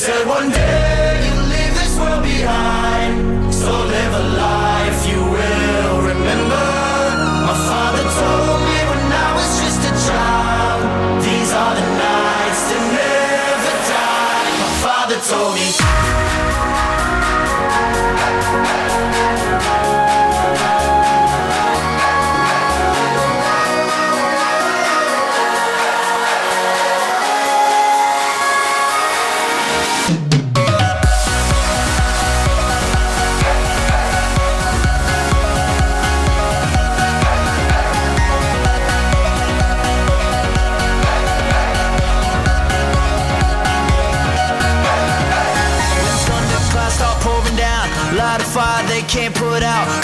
Said, one day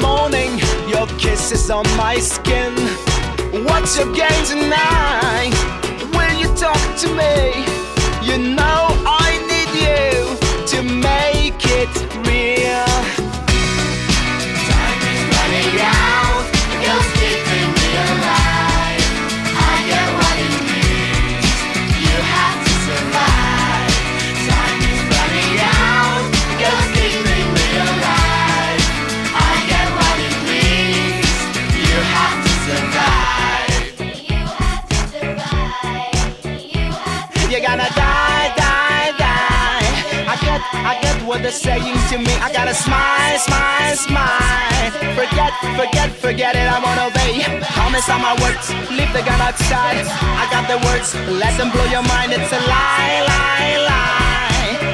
morning, your kisses on my skin. What's your game tonight? Will you talk to me? You know saying to me. I gotta smile, smile, smile. Forget, forget, forget it. I wanna obey. Promise on my words. Leave the gun outside. I got the words. Let them blow your mind. It's a lie, lie, lie.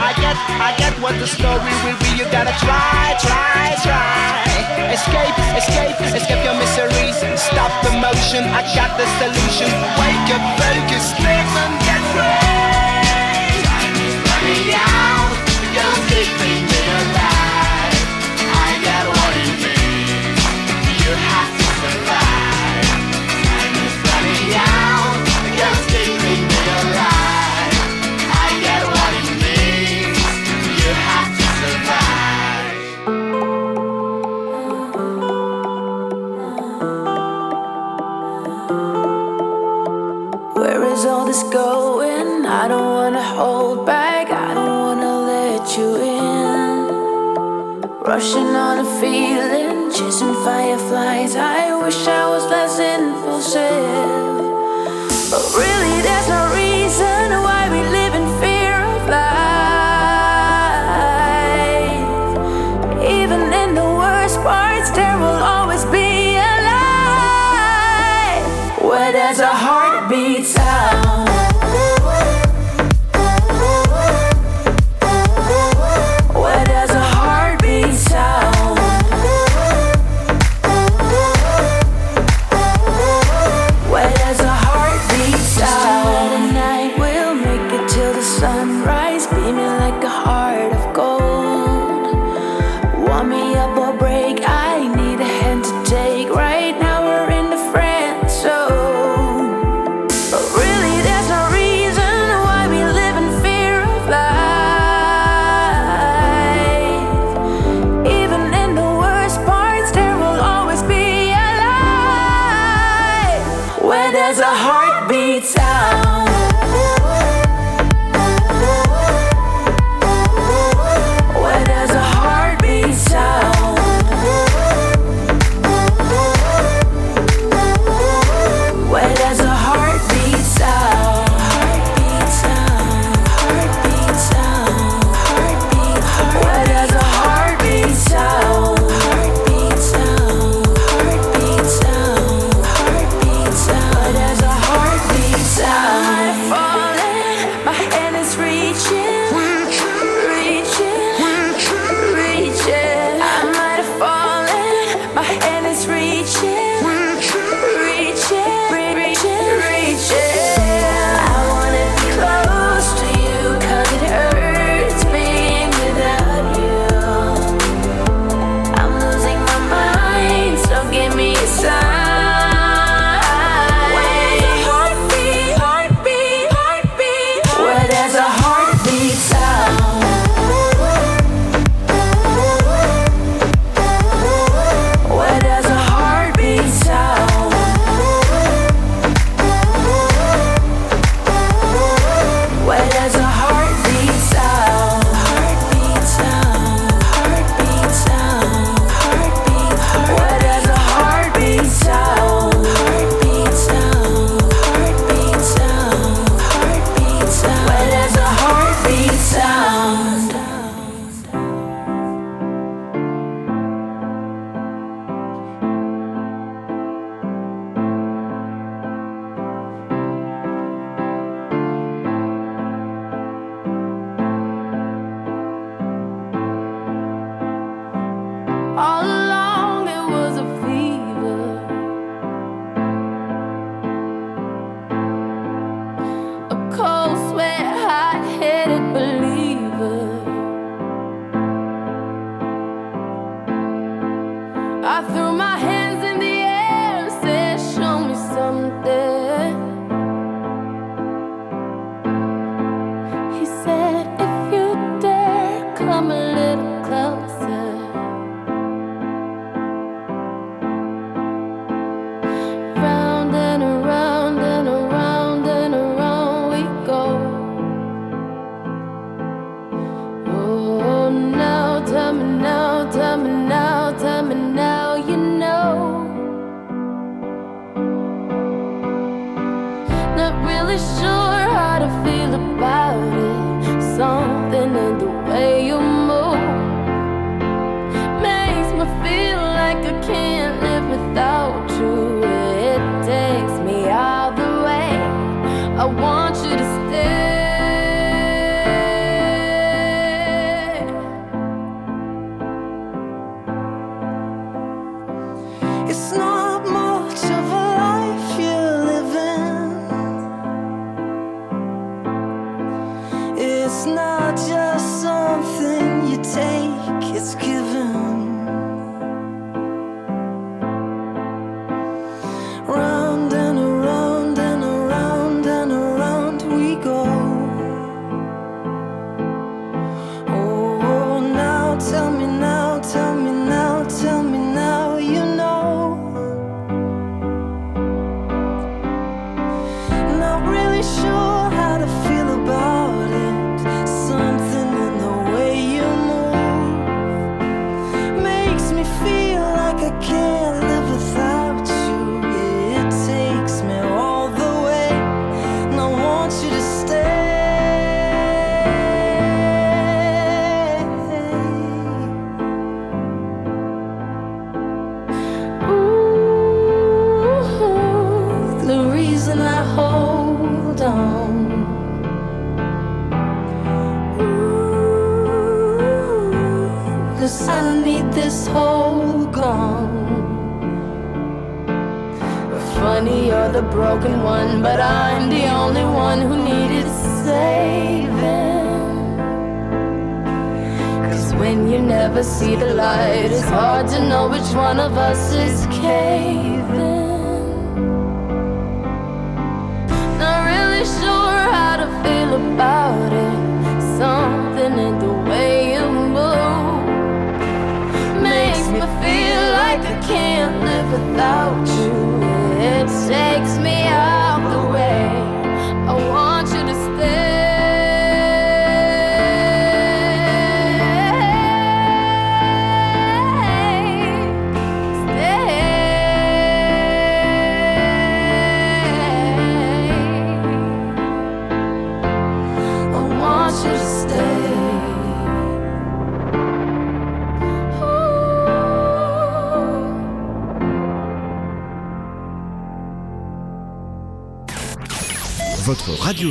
I get, I get what the story will be. You gotta try, try, try. Escape, escape, escape your miseries. Stop the motion. I got the solution. Wake up, focus, live and get free. Time is running out big thing.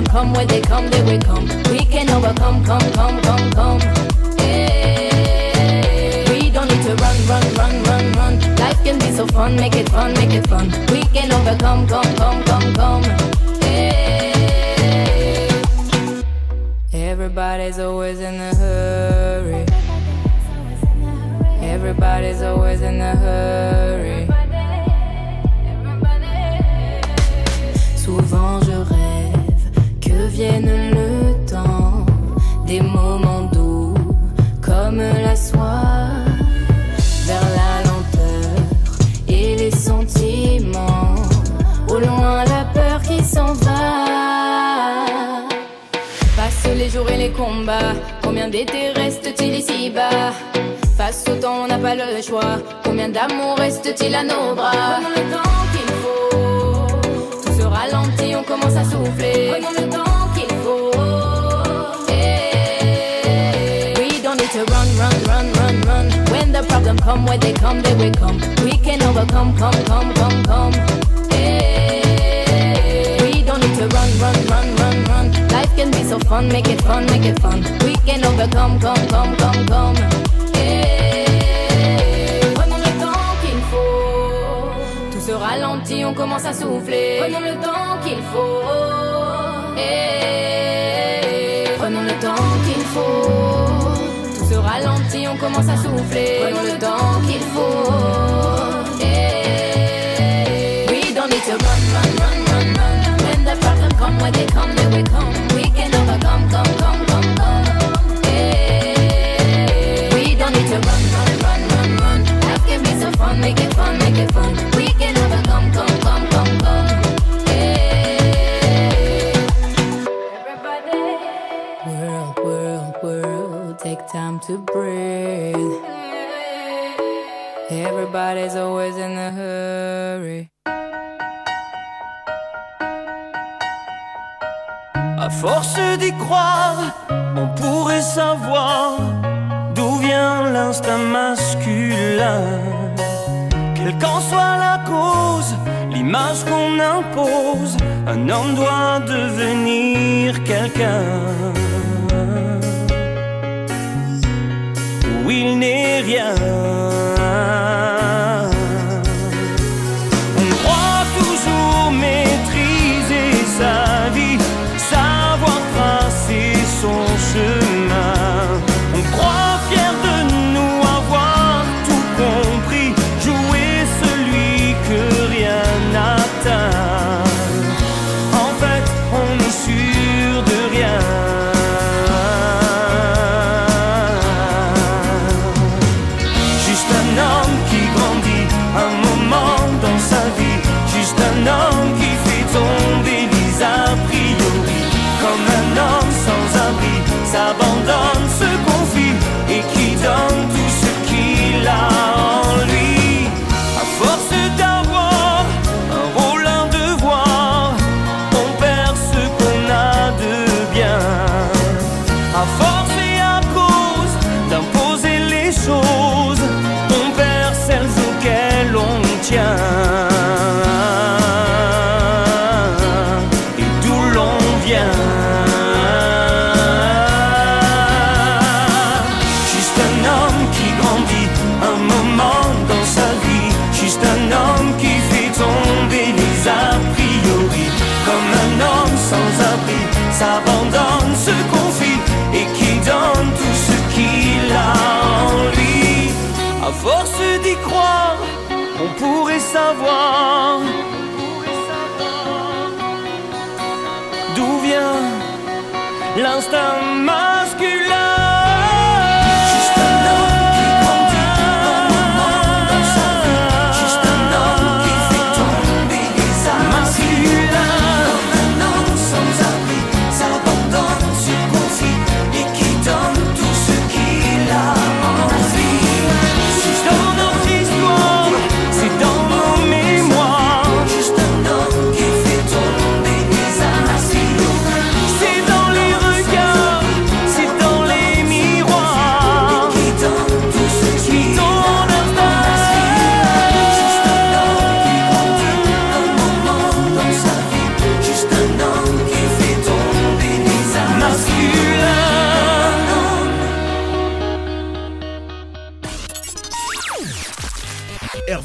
them come where they come, they will come. We can overcome, come, come, come, come. Yeah. We don't need to run, run, run, run, run. Life can be so fun, make it fun, make it fun. We can overcome, come, come, come, come. Yeah. Everybody's always in a hurry. Everybody's always in a hurry. vienne le temps des moments doux comme la soie vers la lenteur et les sentiments au loin la peur qui s'en va. Passent les jours et les combats combien d'été reste-t-il ici bas? Face au temps on n'a pas le choix combien d'amour reste-t-il à nos bras? Prenons le temps qu'il faut tout se ralentit on commence à souffler. Prenons le temps the problem come, where they come, they will come. We can overcome, come, come, come, come. Eh. We don't need to run, run, run, run, run. Life can be so fun, make it fun, make it fun. We can overcome, come, come, come, come. Eh. Le temps qu'il faut. Tout se ralentit, on commence à souffler. Prenons le temps qu'il faut. Eh. Commence à souffler, prenons le temps qu'il faut. Yeah. We don't need to run, run, run, run, run. When the problem come, when they come, then we come. We can overcome, come, come, come, come. Croire, on pourrait savoir d'où vient l'instinct masculin. Quelle qu'en soit la cause, l'image qu'on impose, un homme doit devenir quelqu'un. Où il n'est rien.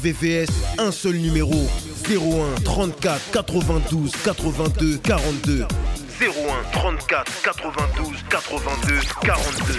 RVVS, un seul numéro 01 34 92 82 42. 01 34 92 82 42.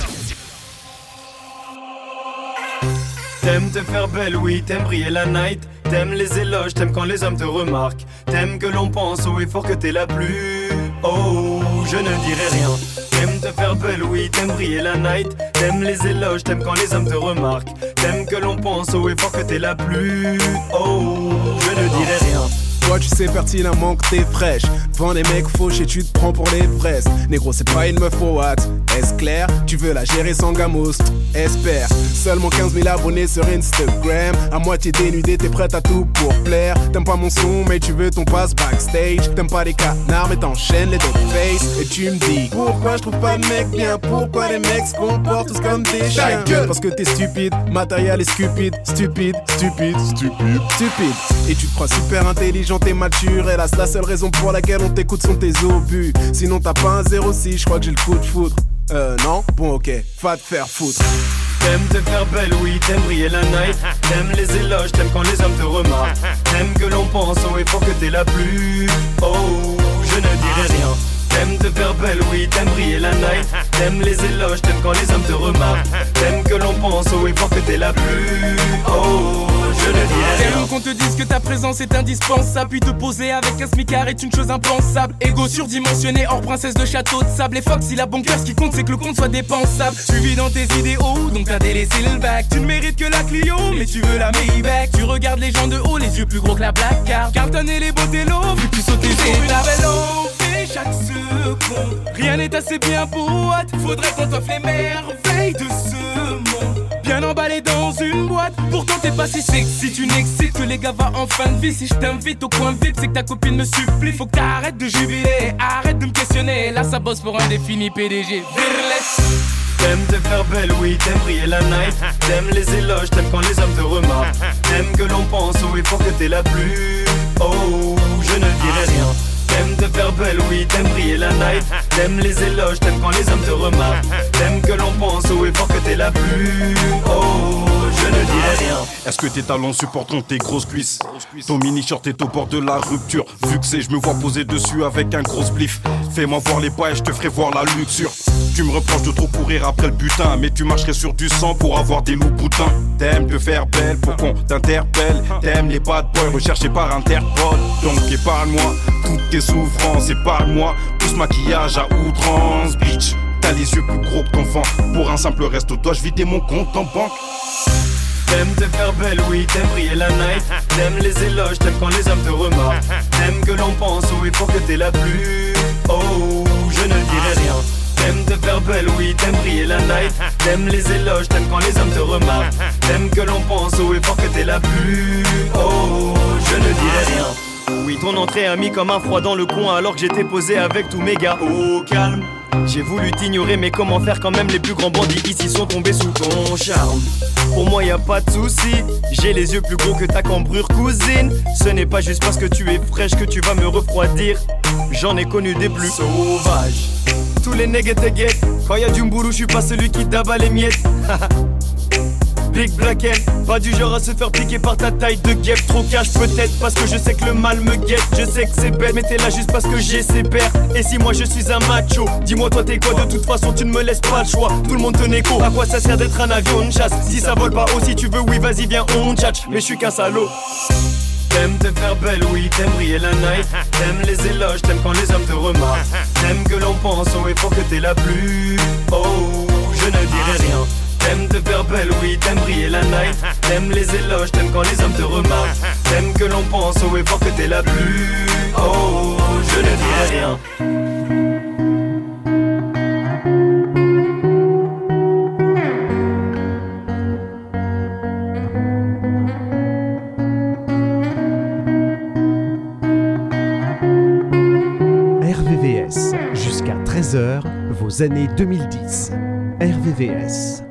T'aimes te faire belle, oui, t'aimes briller la night. T'aimes les éloges, t'aimes quand les hommes te remarquent. T'aimes que l'on pense au effort que t'es la plus. Oh, je ne dirai rien. T'aimes te faire belle, oui, t'aimes briller la night. T'aimes les éloges, t'aimes quand les hommes te remarquent. T'aimes que l'on pense au effort que t'es la plus. Oh, je ne dirai rien. Toi tu sais pertinemment que t'es fraîche Devant les mecs fauches et tu te prends pour les fraises Négro c'est pas une meuf pour what Est-ce clair? Tu veux la gérer sans gamos? Espère. Seulement 15 000 abonnés sur Instagram. À moitié dénudé t'es prête à tout pour plaire. T'aimes pas mon son mais tu veux ton passe backstage T'aimes pas les canards mais t'enchaînes les dog face Et tu me dis Pourquoi je trouve pas de mec bien? Pourquoi les mecs se comportent tous comme des chiens? Parce que t'es stupide. Matériel est stupide. Stupide. Stupide. Stupide. Stupide. Et tu te crois super intelligent t'es mature. Hélas la seule raison pour laquelle on t'écoute sont tes obus. Sinon t'as pas un 06 je crois que j'ai le coup de foudre Euh non? Bon ok Va te faire foutre T'aimes te faire belle, oui, t'aimes briller la night. T'aimes les éloges, t'aimes quand les hommes te remarquent. T'aimes que l'on pense au effort que t'es la plus. Oh, je ne dirai rien. T'aimes te faire belle, oui, t'aimes briller la night. T'aimes les éloges, t'aimes quand les hommes te remarquent. T'aimes que l'on pense haut et fort que t'es la plus. Oh, je ne rien. Qu'on te dise que ta présence est indispensable. Puis te poser avec un smicard est une chose impensable. Ego surdimensionné hors princesse de château de sable. Et Fox il a bon cœur ce qui compte c'est que le compte soit dépensable. Tu vis dans tes idéaux donc t'as délaissé le bac. Tu ne mérites que la Clio mais tu veux la Maybach. Tu regardes les gens de haut les yeux plus gros que la black card. Carton et les low vu que tu sautes les étapes. chaque seconde. Rien n'est assez bien pour Faudrait qu'on t'offre les merveilles de ce monde Bien emballé dans une boîte Pourtant t'es pas si sexy Tu n'excites que les gars va en fin de vie Si je t'invite au coin VIP c'est que ta copine me supplie Faut que t'arrêtes de jubiler Arrête de me questionner Là ça bosse pour un défini PDG T'aimes te faire belle, oui, t'aimes briller la night. T'aimes les éloges, t'aimes quand les hommes te remarquent. T'aimes que l'on pense et fort que t'es la plus. Oh, je ne dirai rien. T'aimes te faire belle, oui, t'aimes briller la night. T'aimes les éloges, t'aimes quand les hommes te remarquent. T'aimes que l'on pense haut et fort que t'es la plus. Oh, je ne dirai rien. Est-ce que tes talons supporteront tes grosses cuisses? Ton mini short est au bord de la rupture. Vu que c'est, je me vois poser dessus avec un gros spliff. Fais-moi voir les pas et je te ferai voir la luxure. Tu me reproches de trop courir après le butin, mais tu marcherais sur du sang pour avoir des loups boutins. T'aimes te faire belle pour qu'on t'interpelle. T'aimes les bad boys recherchés par Interpol. Donc épargne-moi toutes tes souffrances, épargne-moi tout ce maquillage à outrance, bitch. T'as gros. Pour un simple resto, dois-je vider mon compte en banque? T'aimes te faire belle, oui, t'aimes briller la night. T'aimes les éloges, t'aimes quand les hommes te remarquent. T'aimes que l'on pense et fort que t'es la plus. Oh, je ne dirai rien. T'aimes te faire belle, oui, t'aimes briller la night. T'aimes les éloges, t'aimes quand les hommes te remarquent. T'aimes que l'on pense et fort que t'es la plus. Oh, je ne dirai rien. Oui, ton entrée a mis comme un froid dans le coin alors que j'étais posé avec tous mes gars. Au calme. J'ai voulu t'ignorer, mais comment faire quand même les plus grands bandits ici sont tombés sous ton charme? Pour moi y a pas de souci, j'ai les yeux plus gros que ta cambrure cousine. Ce n'est pas juste parce que tu es fraîche que tu vas me refroidir. J'en ai connu des plus sauvages. Tous les guettes. Quand y a du mboulou, je suis pas celui qui tabac les miettes. Big Black pas du genre à se faire piquer par ta taille de guêpe. Trop cash peut-être parce que je sais que le mal me guette. Je sais que c'est bête mais t'es là juste parce que j'ai ses pères. Et si moi je suis un macho Dis-moi toi t'es quoi? De toute façon tu ne me laisses pas le choix. Tout le monde te négo. À quoi ça sert d'être un avion de chasse? Si ça vole pas haut si tu veux oui vas-y viens on tchatch Mais je suis qu'un salaud. T'aimes te faire belle, oui, t'aimes briller la night. T'aimes les éloges, t'aimes quand les hommes te remarquent. T'aimes que l'on pense haut et fort que t'es la plus. Oh, je ne dirai rien. T'aimes te faire belle, oui, t'aimes briller la night. T'aimes les éloges, t'aimes quand les hommes te remarquent. T'aimes que l'on pense haut et fort que t'es la plus. Oh, je ne dirai rien. RVVS, jusqu'à 13h, vos années 2010. RVVS.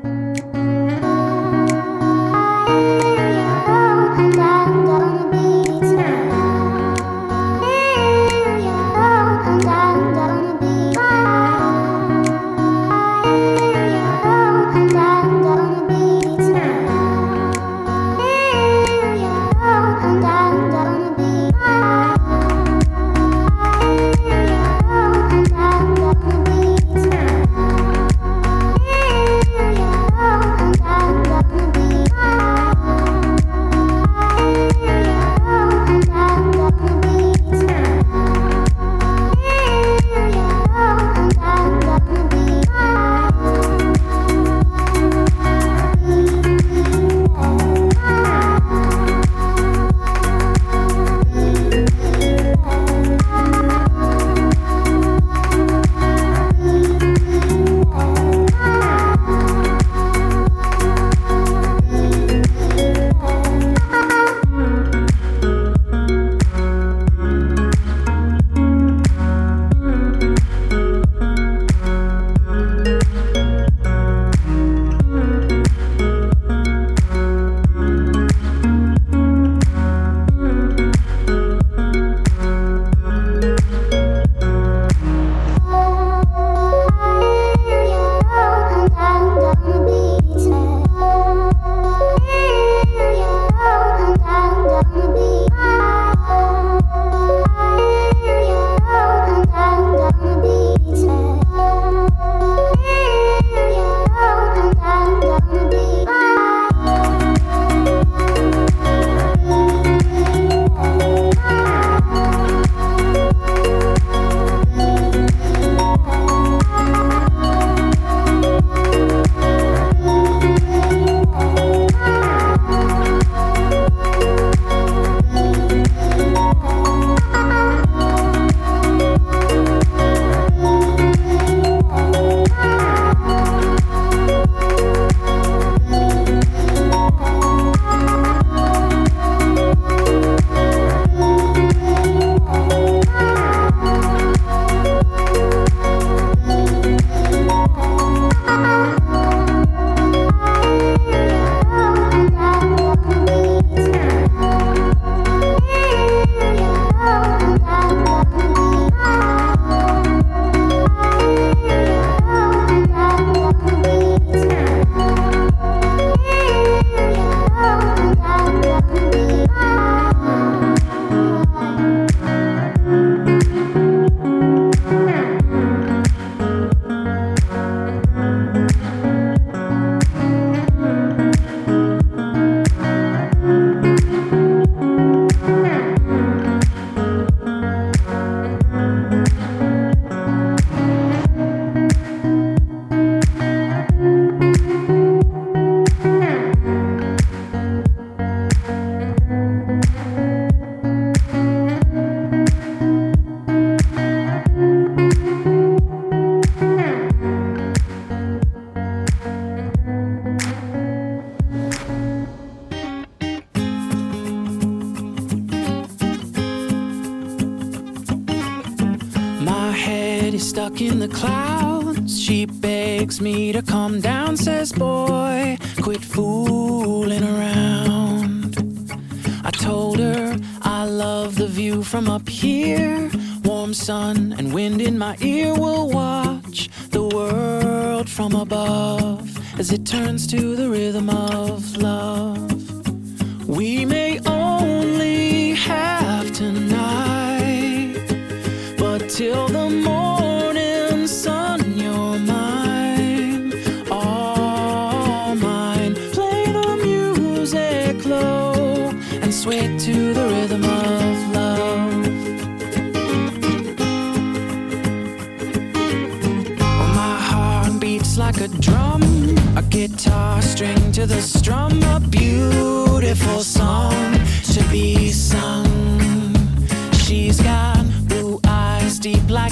It turns to the rhythm of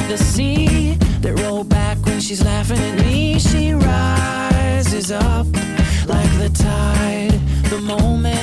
the sea that roll back when she's laughing at me. She rises up like the tide the moment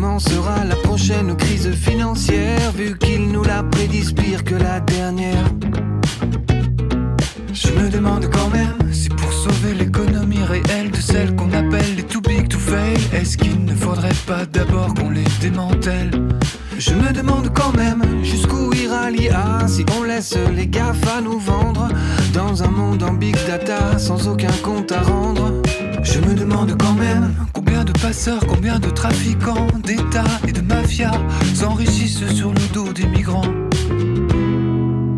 Comment sera la prochaine crise financière vu qu'il nous la prédisent pire que la dernière? Je me demande quand même si pour sauver l'économie réelle de celle qu'on appelle les too big to fail, est-ce qu'il ne faudrait pas d'abord qu'on les démantèle? Je me demande quand même jusqu'où ira l'IA si on laisse les GAFA nous vendre dans un monde en big data sans aucun compte à rendre? Je me demande quand même de passeurs, combien de trafiquants, d'États et de mafias s'enrichissent sur le dos des migrants?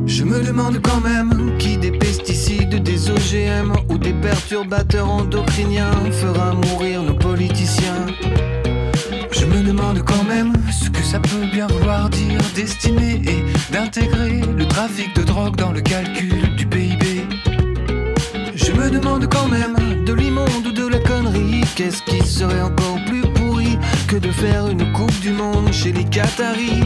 Je me demande quand même qui des pesticides, des OGM ou des perturbateurs endocriniens fera mourir nos politiciens. Je me demande quand même ce que ça peut bien vouloir dire d'estimer et d'intégrer le trafic de drogue dans le calcul du PIB. Je me demande quand même de l'immonde ou de la connerie, qu'est-ce qui serait encore plus pourri que de faire une coupe du monde chez les Qataris?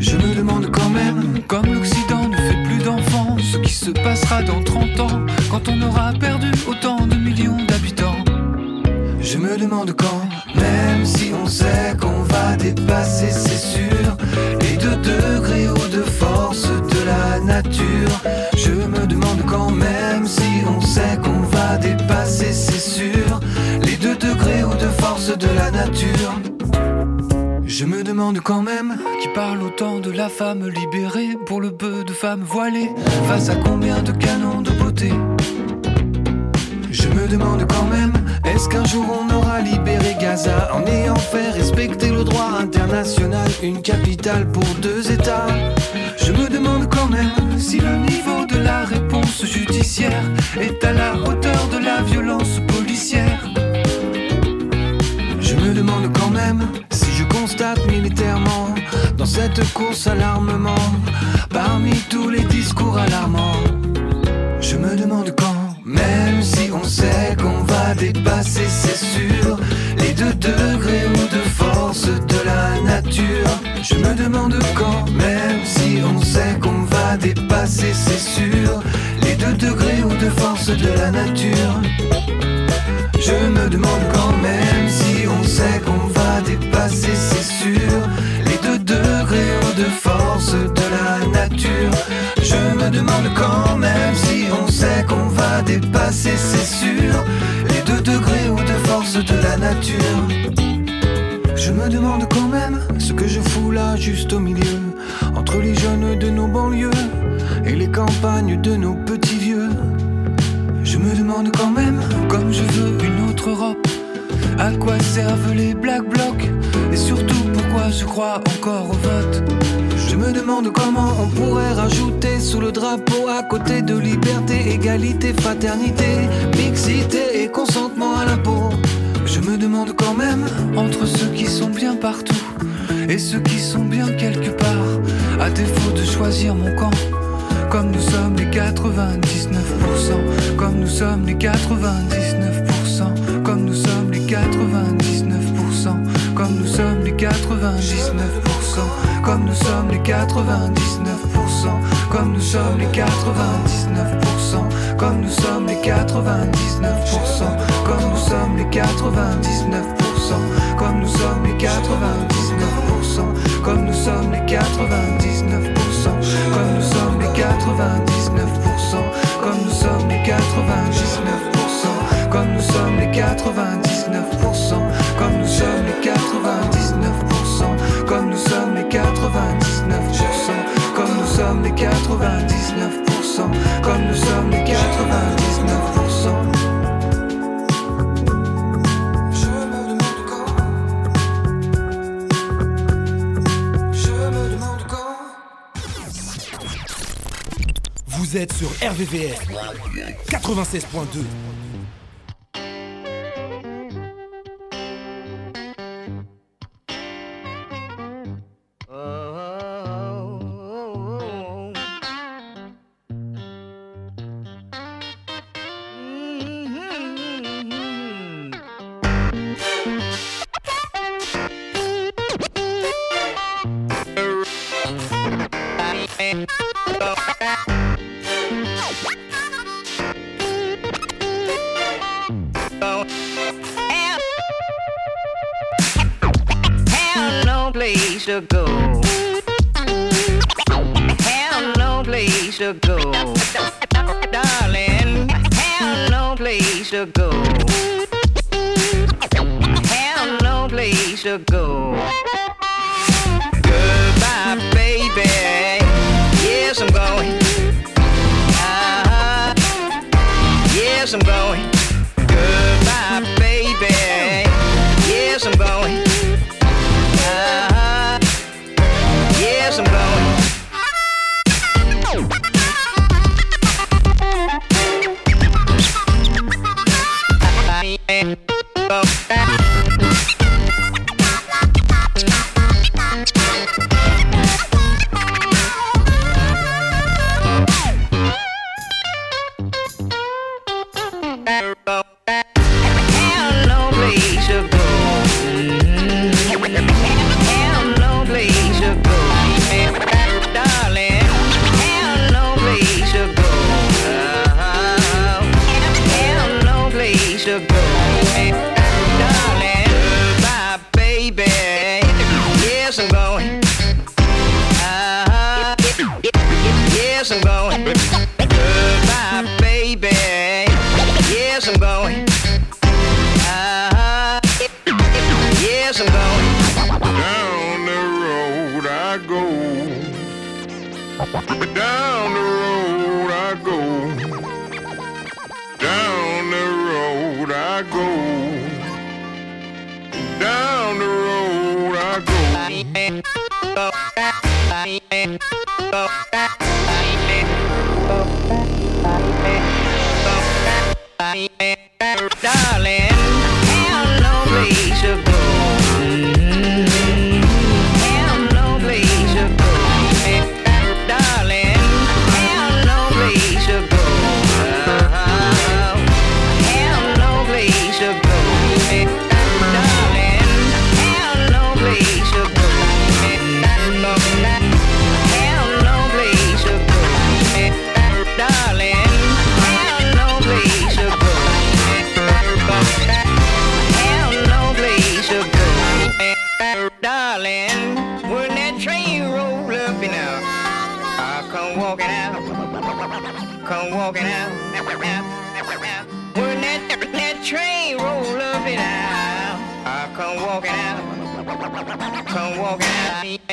Je me demande quand même, comme l'Occident ne fait plus d'enfants, ce qui se passera dans 30 ans quand on aura perdu autant de millions d'habitants. Je me demande quand, même si on sait qu'on va dépasser, c'est sûr, les deux degrés ou de force de la nature. Je me demande quand, même sait qu'on va dépasser, c'est sûr, les deux degrés ou de force de la nature. Je me demande quand même qui parle autant de la femme libérée pour le peu de femmes voilées face à combien de canons de beauté? Je me demande quand même, est-ce qu'un jour on aura libéré Gaza? En ayant fait respecter le droit une capitale pour deux est à la hauteur de la violence policière. Je me demande quand même si je constate militairement dans cette course à l'armement, parmi tous les discours alarmants, je me demande quand, même si on sait qu'on va dépasser, c'est sûr, les deux degrés ou de force de la nature. Je me demande quand, même si on sait qu'on va dépasser, c'est sûr, de la nature. Je me demande quand même si on sait qu'on va dépasser, c'est sûr, les deux degrés de force de la nature. Je me demande quand même si on sait qu'on va dépasser, c'est sûr, les deux degrés ou de force de la nature. Je me demande quand même ce que je fous là juste au milieu, entre les jeunes de nos banlieues et les campagnes de nos petits vieux. Demande quand même, comme je veux une autre Europe, à quoi servent les black blocs? Et surtout pourquoi je crois encore au vote? Je me demande comment on pourrait rajouter sous le drapeau à côté de liberté, égalité, fraternité, mixité et consentement à l'impôt. Je me demande quand même entre ceux qui sont bien partout et ceux qui sont bien quelque part, à défaut de choisir mon camp. Comme nous sommes les 99%, comme nous sommes les 99%, comme nous sommes les 99%, comme nous sommes les 99%, comme nous sommes les 99%, comme nous sommes les 99%, comme nous sommes les 99%, comme nous sommes les 99% comme nous sommes les 99%, comme nous sommes les 99%, comme nous sommes les 99%, comme nous sommes les 99%, comme nous sommes les 99%, comme nous sommes les 99%, comme nous sommes les 99%, comme nous sommes les 99%, comme nous sommes les 99%. Sur RVVS 96.2. life. come walking at me.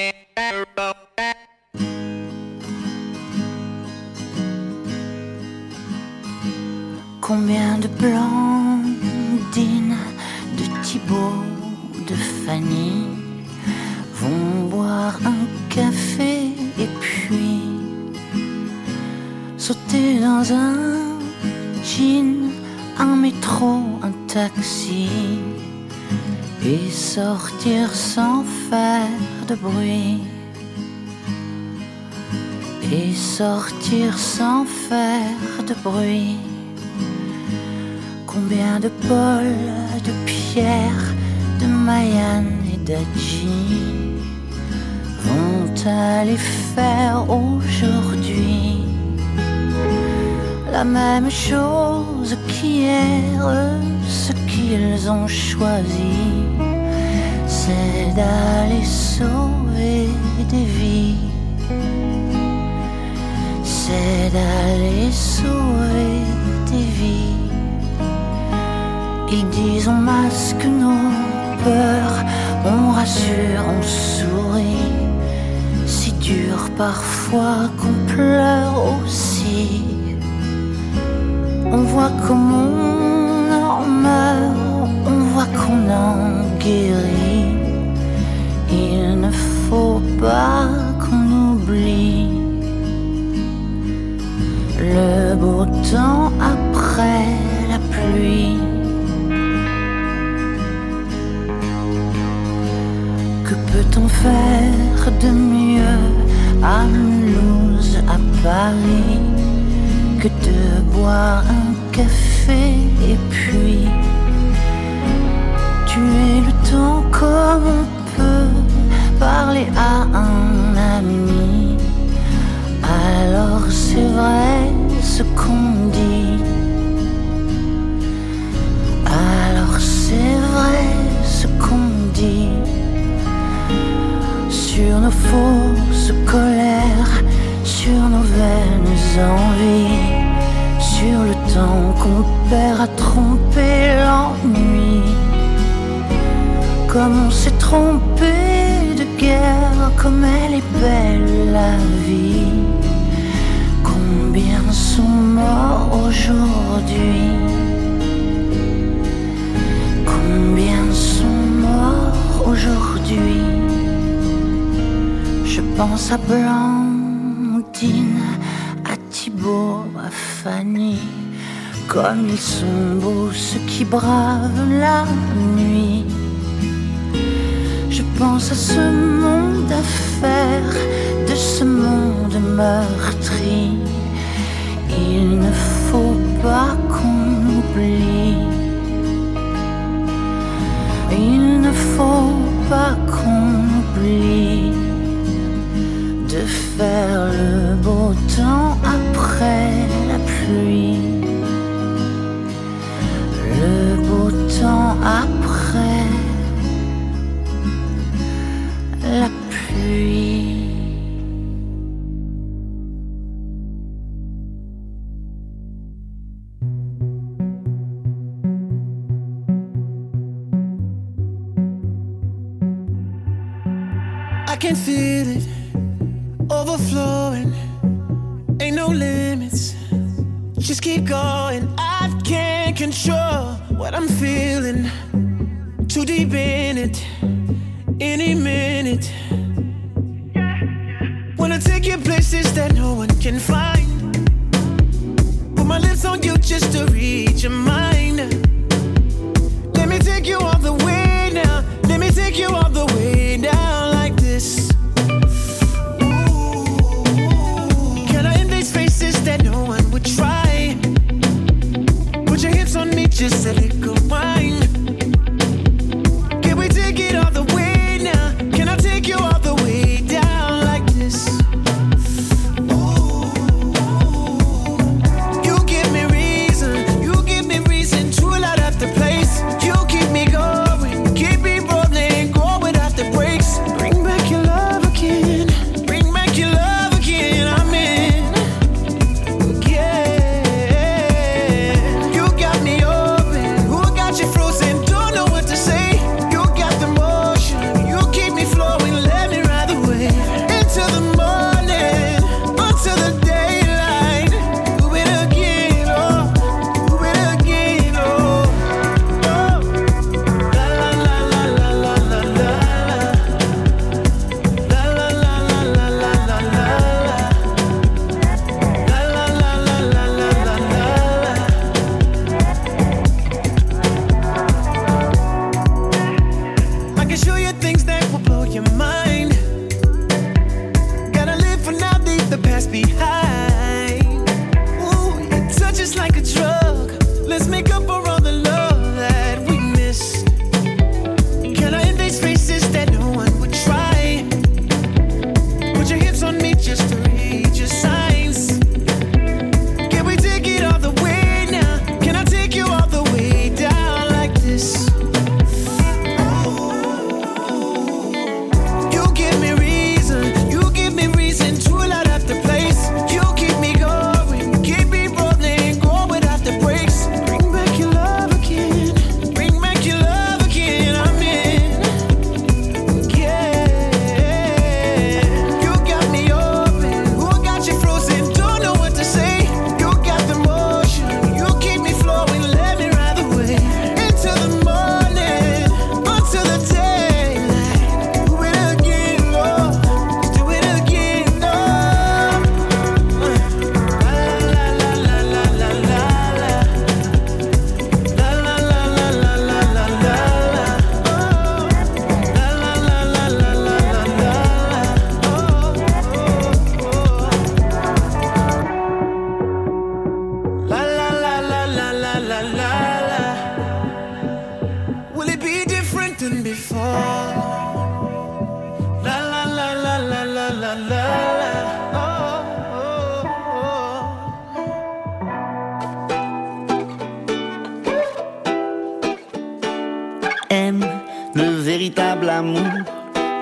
Sortir sans faire de bruit. Combien de Paul, de Pierre, de Mayan et d'Adji vont aller faire aujourd'hui la même chose qu'hier, ce qu'ils ont choisi, c'est d'aller sauver des vies. D'aller sauver des vies. Ils disent on masque nos peurs, on rassure, on sourit. Si dur parfois qu'on pleure faire de mieux à Mulhouse, à Paris, que de boire un café et puis tuer le temps comme on peut, parler à un ami. Alors c'est vrai ce qu'on Sur nos fausses colères, sur nos vaines envies, sur le temps qu'on perd à tromper l'ennui. Comme on s'est trompé de guerre, comme elle est belle la vie. Combien sont morts aujourd'hui? Combien sont morts aujourd'hui? Pense à Blandine, à Thibaut, à Fanny. Comme ils sont beaux ceux qui bravent la nuit. Je pense à ce monde à faire, de ce monde meurtri. Il ne faut pas qu'on oublie.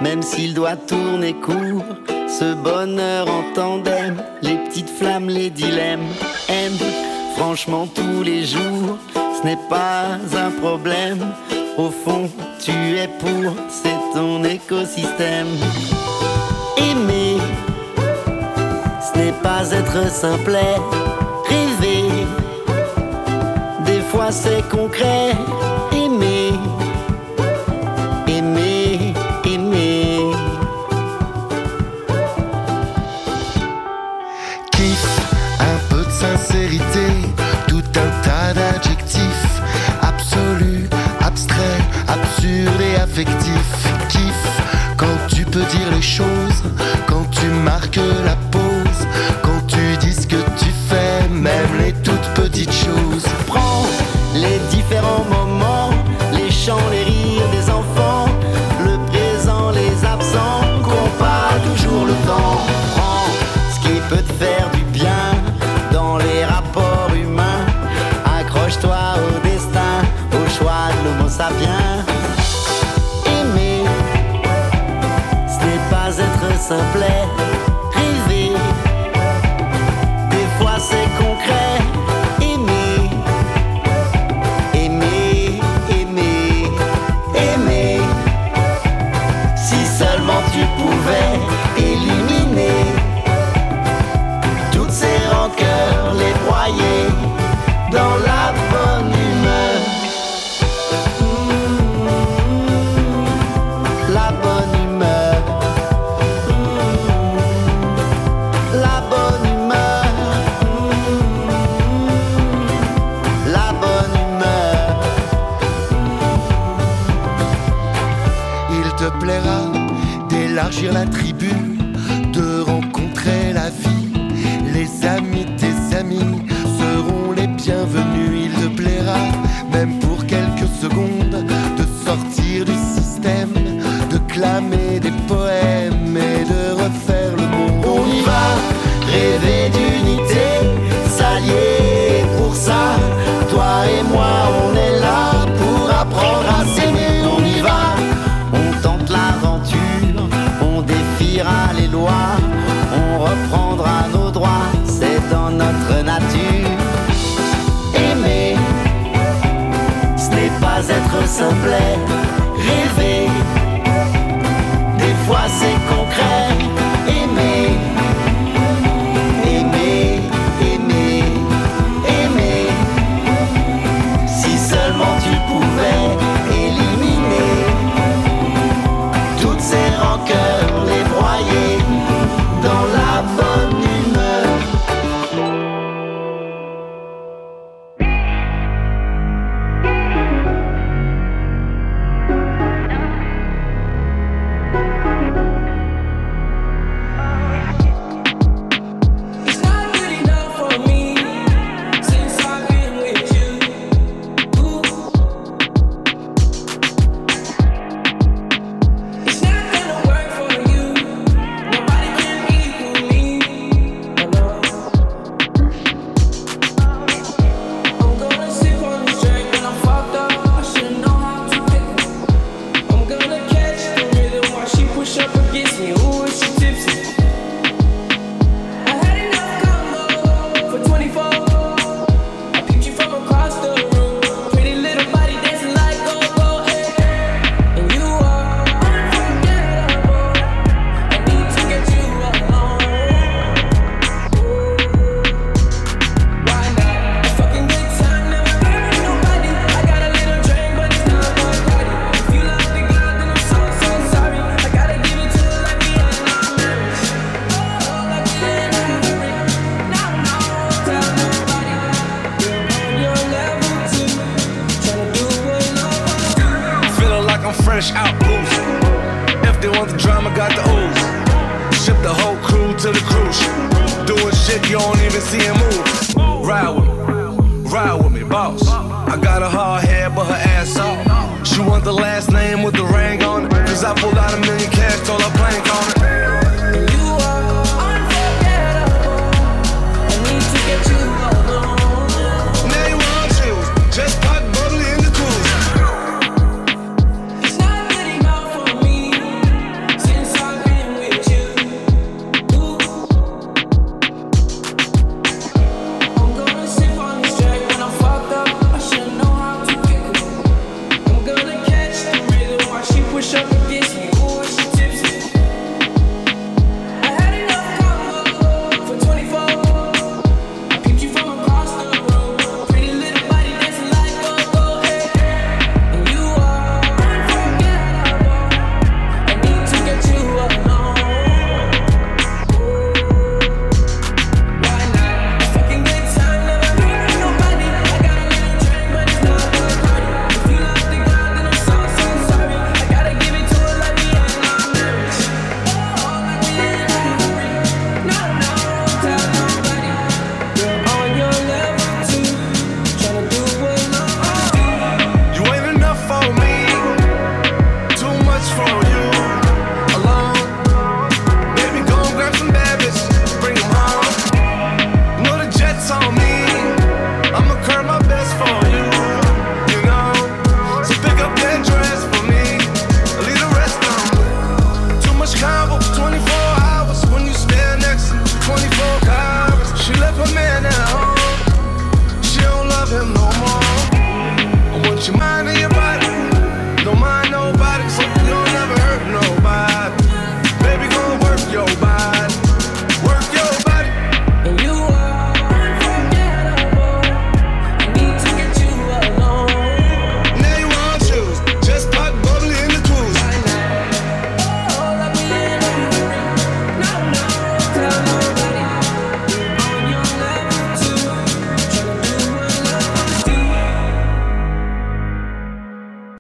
même s'il doit tourner court. Ce bonheur en tandem, les petites flammes, les dilemmes, aime franchement tous les jours. Ce n'est pas un problème, au fond tu es pour, c'est ton écosystème. Aimer, ce n'est pas être simplet, rêver, des fois c'est concret dire les choses. Quand tu marques la